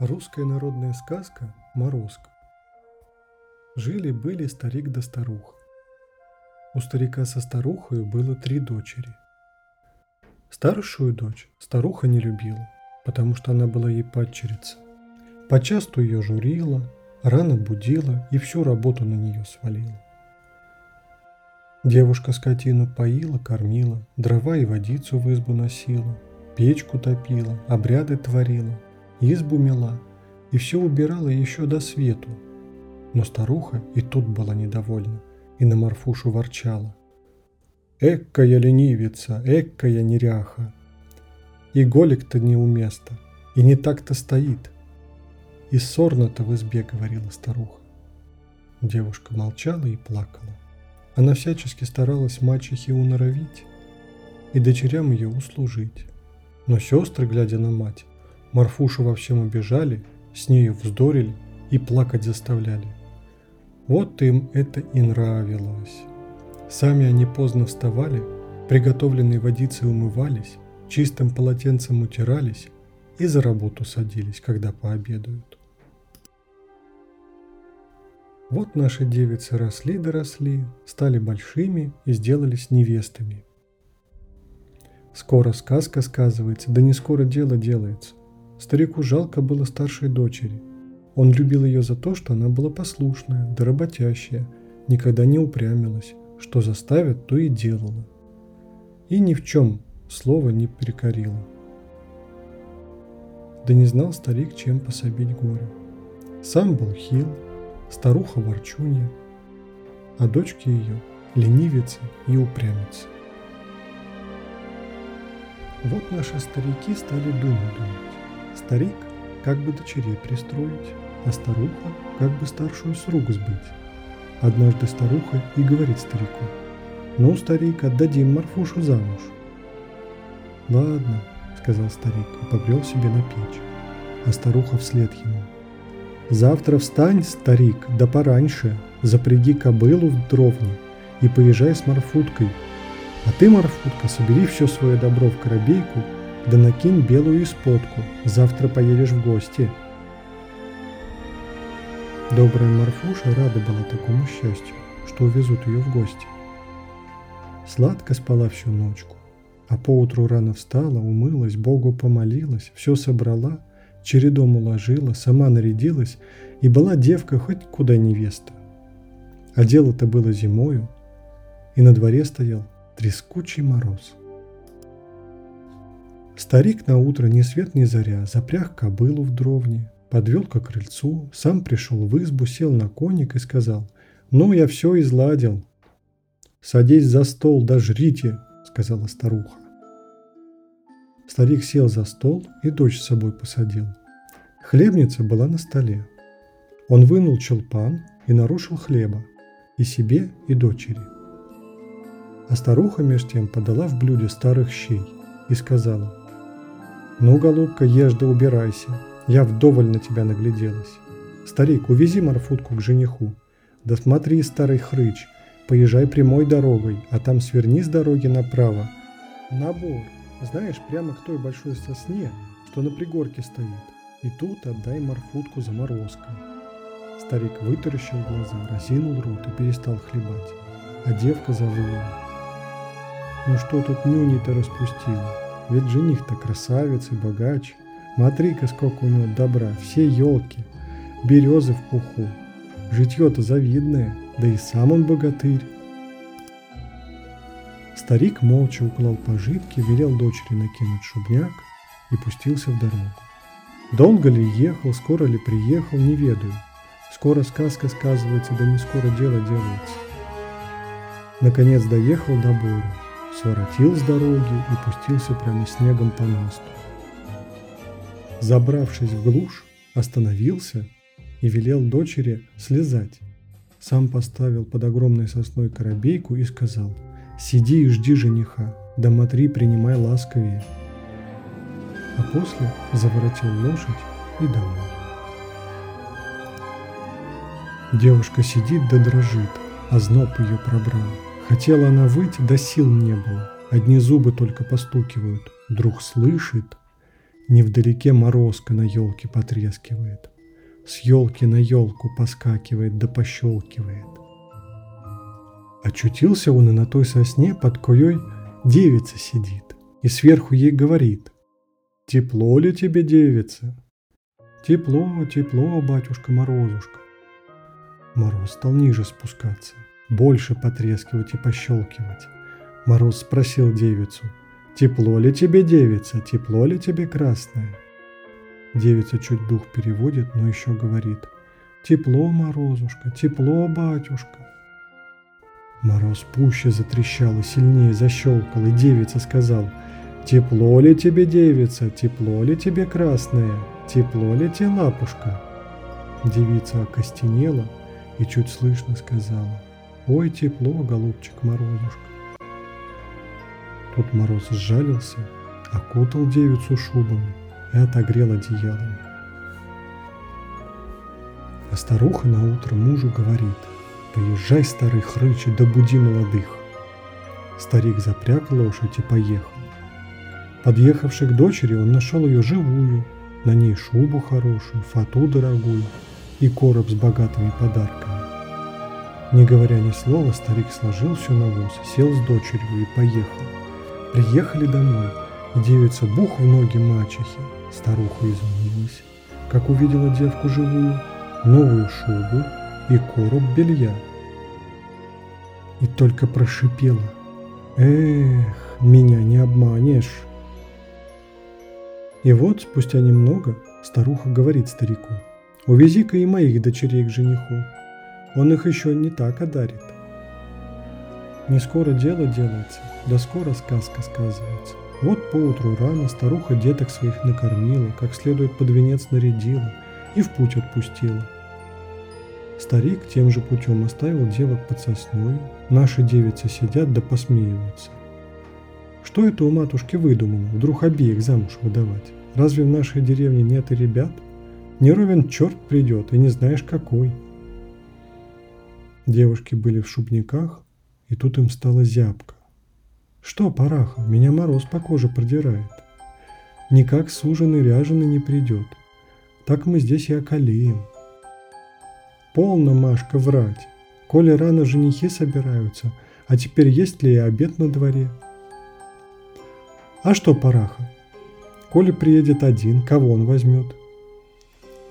Русская народная сказка «Морозко». Жили-были старик да старуха. У старика со старухой было три дочери. Старшую дочь старуха не любила, потому что она была ей падчерица. Почасту ее журила, рано будила и всю работу на нее свалила. Девушка скотину поила, кормила, дрова и водицу в избу носила, печку топила, обряды творила – избу мела и все убирала еще до свету. Но старуха и тут была недовольна и на Марфушу ворчала. «Эккая ленивица, эккая неряха! И голик-то неуместно, и не так-то стоит!» И ссорно-то в избе говорила старуха. Девушка молчала и плакала. Она всячески старалась мачехе уноровить и дочерям ее услужить. Но сестры, глядя на мать, Марфушу во всем убежали, с нею вздорили и плакать заставляли. Вот им это и нравилось. Сами они поздно вставали, приготовленной водицей умывались, чистым полотенцем утирались и за работу садились, когда пообедают. Вот наши девицы росли-доросли, стали большими и сделались невестами. Скоро сказка сказывается, да не скоро дело делается. Старику жалко было старшей дочери. Он любил ее за то, что она была послушная, да работящая, никогда не упрямилась, что заставят, то и делала. И ни в чем слова не прикорила. Да не знал старик, чем пособить горю. Сам был хил, старуха ворчунья, а дочки ее ленивицы и упрямицы. Вот наши старики стали думать-думать. Старик, как бы дочерей пристроить, а старуха, как бы старшую с сбыть. Однажды старуха и говорит старику, «Ну, старик, отдадим Марфушу замуж». «Ладно», — сказал старик и побрел себе на печь, а старуха вслед ему. «Завтра встань, старик, да пораньше, запряги кобылу в дровне и поезжай с Марфуткой. А ты, Марфутка, собери все свое добро в коробейку да накинь белую исподку, завтра поедешь в гости. Добрая Марфуша рада была такому счастью, что увезут ее в гости. Сладко спала всю ночку, а поутру рано встала, умылась, Богу помолилась, все собрала, чередом уложила, сама нарядилась, и была девка хоть куда невеста. А дело-то было зимою, и на дворе стоял трескучий мороз – Старик на утро ни свет ни заря запряг кобылу в дровне, подвел к крыльцу, сам пришел в избу, сел на коник и сказал, «Ну, я все изладил». «Садись за стол, да жрите», — сказала старуха. Старик сел за стол и дочь с собой посадил. Хлебница была на столе. Он вынул челпан и нарушил хлеба, и себе, и дочери. А старуха меж тем подала в блюде старых щей и сказала, «Ну, голубка, ешь да убирайся. Я вдоволь на тебя нагляделась. Старик, увези Марфутку к жениху. Да смотри, старый хрыч, поезжай прямой дорогой, а там сверни с дороги направо. Набор, знаешь, прямо к той большой сосне, что на пригорке стоит. И тут отдай Марфутку заморозкой». Старик вытаращил глаза, разинул рот и перестал хлебать. А девка завыла. «Ну что тут нюни-то распустила?» Ведь жених-то красавец и богач. Смотри-ка, сколько у него добра, все елки, березы в пуху. Житье-то завидное, да и сам он богатырь. Старик молча уклал пожитки, велел дочери накинуть шубняк и пустился в дорогу. Долго ли ехал, скоро ли приехал, не ведаю. Скоро сказка сказывается, да не скоро дело делается. Наконец доехал до Бору своротил с дороги и пустился прямо снегом по насту. Забравшись в глушь, остановился и велел дочери слезать. Сам поставил под огромной сосной коробейку и сказал «Сиди и жди жениха, да матри принимай ласковее». А после заворотил лошадь и домой. Девушка сидит да дрожит, а зноб ее пробрал. Хотела она выйти, да сил не было. Одни зубы только постукивают. Вдруг слышит. Невдалеке морозка на елке потрескивает. С елки на елку поскакивает да пощелкивает. Очутился он и на той сосне, под коей девица сидит, и сверху ей говорит. «Тепло ли тебе, девица?» «Тепло, тепло, батюшка Морозушка». Мороз стал ниже спускаться, больше потрескивать и пощелкивать. Мороз спросил девицу, «Тепло ли тебе, девица, тепло ли тебе, красная?» Девица чуть дух переводит, но еще говорит, «Тепло, Морозушка, тепло, батюшка». Мороз пуще затрещал и сильнее защелкал, и девица сказал, «Тепло ли тебе, девица, тепло ли тебе, красная, тепло ли тебе, лапушка?» Девица окостенела и чуть слышно сказала, «Ой, тепло, голубчик Морозушка». Тут Мороз сжалился, окутал девицу шубами и отогрел одеялами. А старуха на утро мужу говорит – Поезжай, старый хрыч, да буди молодых. Старик запряг лошадь и поехал. Подъехавший к дочери, он нашел ее живую, на ней шубу хорошую, фату дорогую и короб с богатыми подарками. Не говоря ни слова, старик сложил все на воз, сел с дочерью и поехал. Приехали домой, девица бух в ноги мачехи. Старуха изумилась, как увидела девку живую, новую шубу, и короб белья. И только прошипела. Эх, меня не обманешь. И вот, спустя немного, старуха говорит старику. Увези-ка и моих дочерей к жениху. Он их еще не так одарит. Не скоро дело делается, да скоро сказка сказывается. Вот поутру рано старуха деток своих накормила, как следует под венец нарядила и в путь отпустила – Старик тем же путем оставил девок под сосною, наши девицы сидят да посмеиваются. Что это у матушки выдумано, вдруг обеих замуж выдавать? Разве в нашей деревне нет и ребят? Не ровен черт придет, и не знаешь какой. Девушки были в шубниках, и тут им стало зябко. Что, параха, меня мороз по коже продирает. Никак суженый ряженый не придет. Так мы здесь и околеем. Полно, Машка, врать. Коли рано женихи собираются, а теперь есть ли и обед на дворе? А что, Параха? Коли приедет один, кого он возьмет?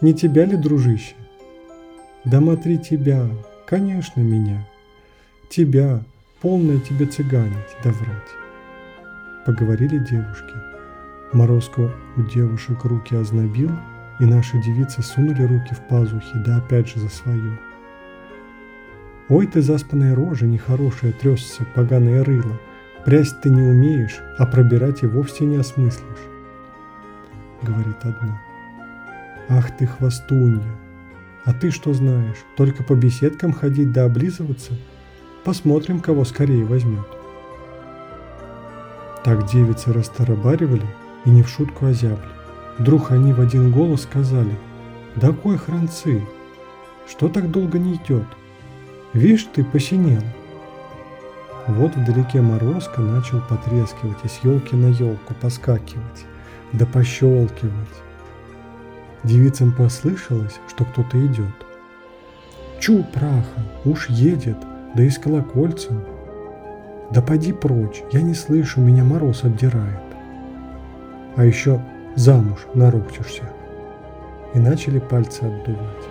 Не тебя ли, дружище? Да смотри тебя, конечно, меня. Тебя, полное тебе цыганить да врать. Поговорили девушки. Морозко у девушек руки ознобил, и наши девицы сунули руки в пазухи, да опять же за свою. Ой ты заспанная рожа, нехорошая, тресся, поганое рыло. Прясть ты не умеешь, а пробирать и вовсе не осмыслишь. Говорит одна. Ах ты хвостунья, а ты что знаешь, только по беседкам ходить да облизываться? Посмотрим, кого скорее возьмет. Так девицы растарабаривали и не в шутку озябли. Вдруг они в один голос сказали, «Да кой хранцы, что так долго не идет? Вишь, ты посинел». Вот вдалеке морозка начал потрескивать и с елки на елку поскакивать, да пощелкивать. Девицам послышалось, что кто-то идет. Чу, праха, уж едет, да и с колокольцем. Да поди прочь, я не слышу, меня мороз обдирает. А еще замуж нарокчешься. И начали пальцы отдувать.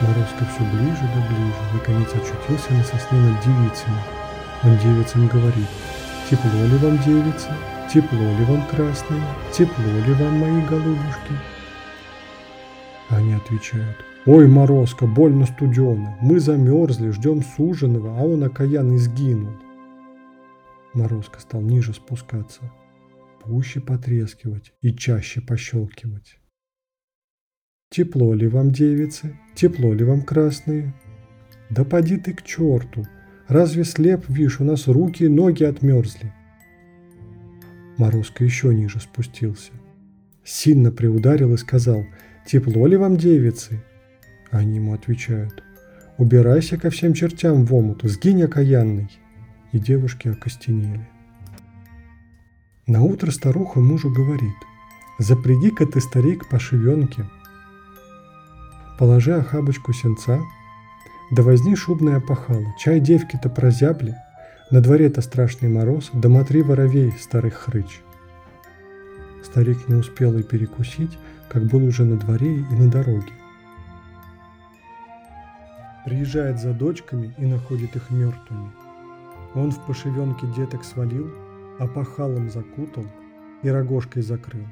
Морозко все ближе да ближе, наконец очутился на сосне над девицами. Он девицам говорит, тепло ли вам, девица, тепло ли вам, красные, тепло ли вам, мои голубушки? Они отвечают, ой, Морозко, больно студено, мы замерзли, ждем суженого, а он окаянный сгинул. Морозко стал ниже спускаться – пуще потрескивать и чаще пощелкивать. Тепло ли вам, девицы? Тепло ли вам, красные? Да поди ты к черту! Разве слеп, вишь, у нас руки и ноги отмерзли? Морозко еще ниже спустился. Сильно приударил и сказал, «Тепло ли вам, девицы?» Они ему отвечают, «Убирайся ко всем чертям в омут, сгинь окаянный!» И девушки окостенели. На утро старуха мужу говорит, запряги-ка ты, старик, по шивенке. Положи охабочку сенца, да возьми шубное опахало, чай девки-то прозябли, на дворе-то страшный мороз, да мотри воровей, старых хрыч. Старик не успел и перекусить, как был уже на дворе и на дороге. Приезжает за дочками и находит их мертвыми. Он в пошивенке деток свалил, опахалом закутал и рогожкой закрыл.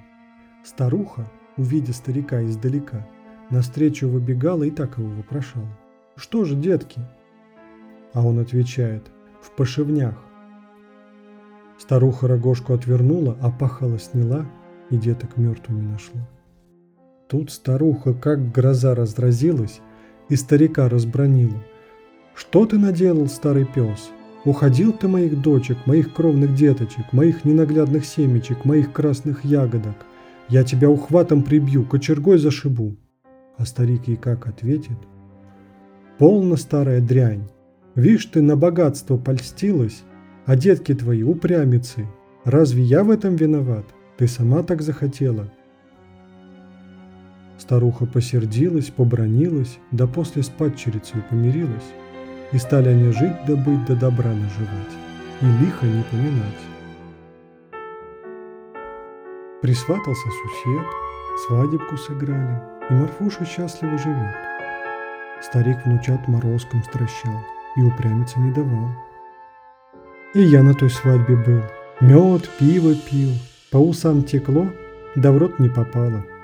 Старуха, увидя старика издалека, навстречу выбегала и так его вопрошала. «Что же, детки?» А он отвечает, «В пошивнях». Старуха рогожку отвернула, опахала сняла и деток мертвыми нашла. Тут старуха, как гроза разразилась, и старика разбронила. «Что ты наделал, старый пес? Уходил ты моих дочек, моих кровных деточек, моих ненаглядных семечек, моих красных ягодок. Я тебя ухватом прибью, кочергой зашибу». А старик ей как ответит? «Полно старая дрянь. Вишь, ты на богатство польстилась, а детки твои упрямицы. Разве я в этом виноват? Ты сама так захотела. Старуха посердилась, побронилась, да после с падчерицей помирилась. И стали они жить да быть да добра наживать, и лихо не поминать. Присватался сусед, свадебку сыграли, и Марфуша счастливо живет. Старик внучат морозком стращал и упрямиться не давал. И я на той свадьбе был, мед, пиво пил, по усам текло, да в рот не попало –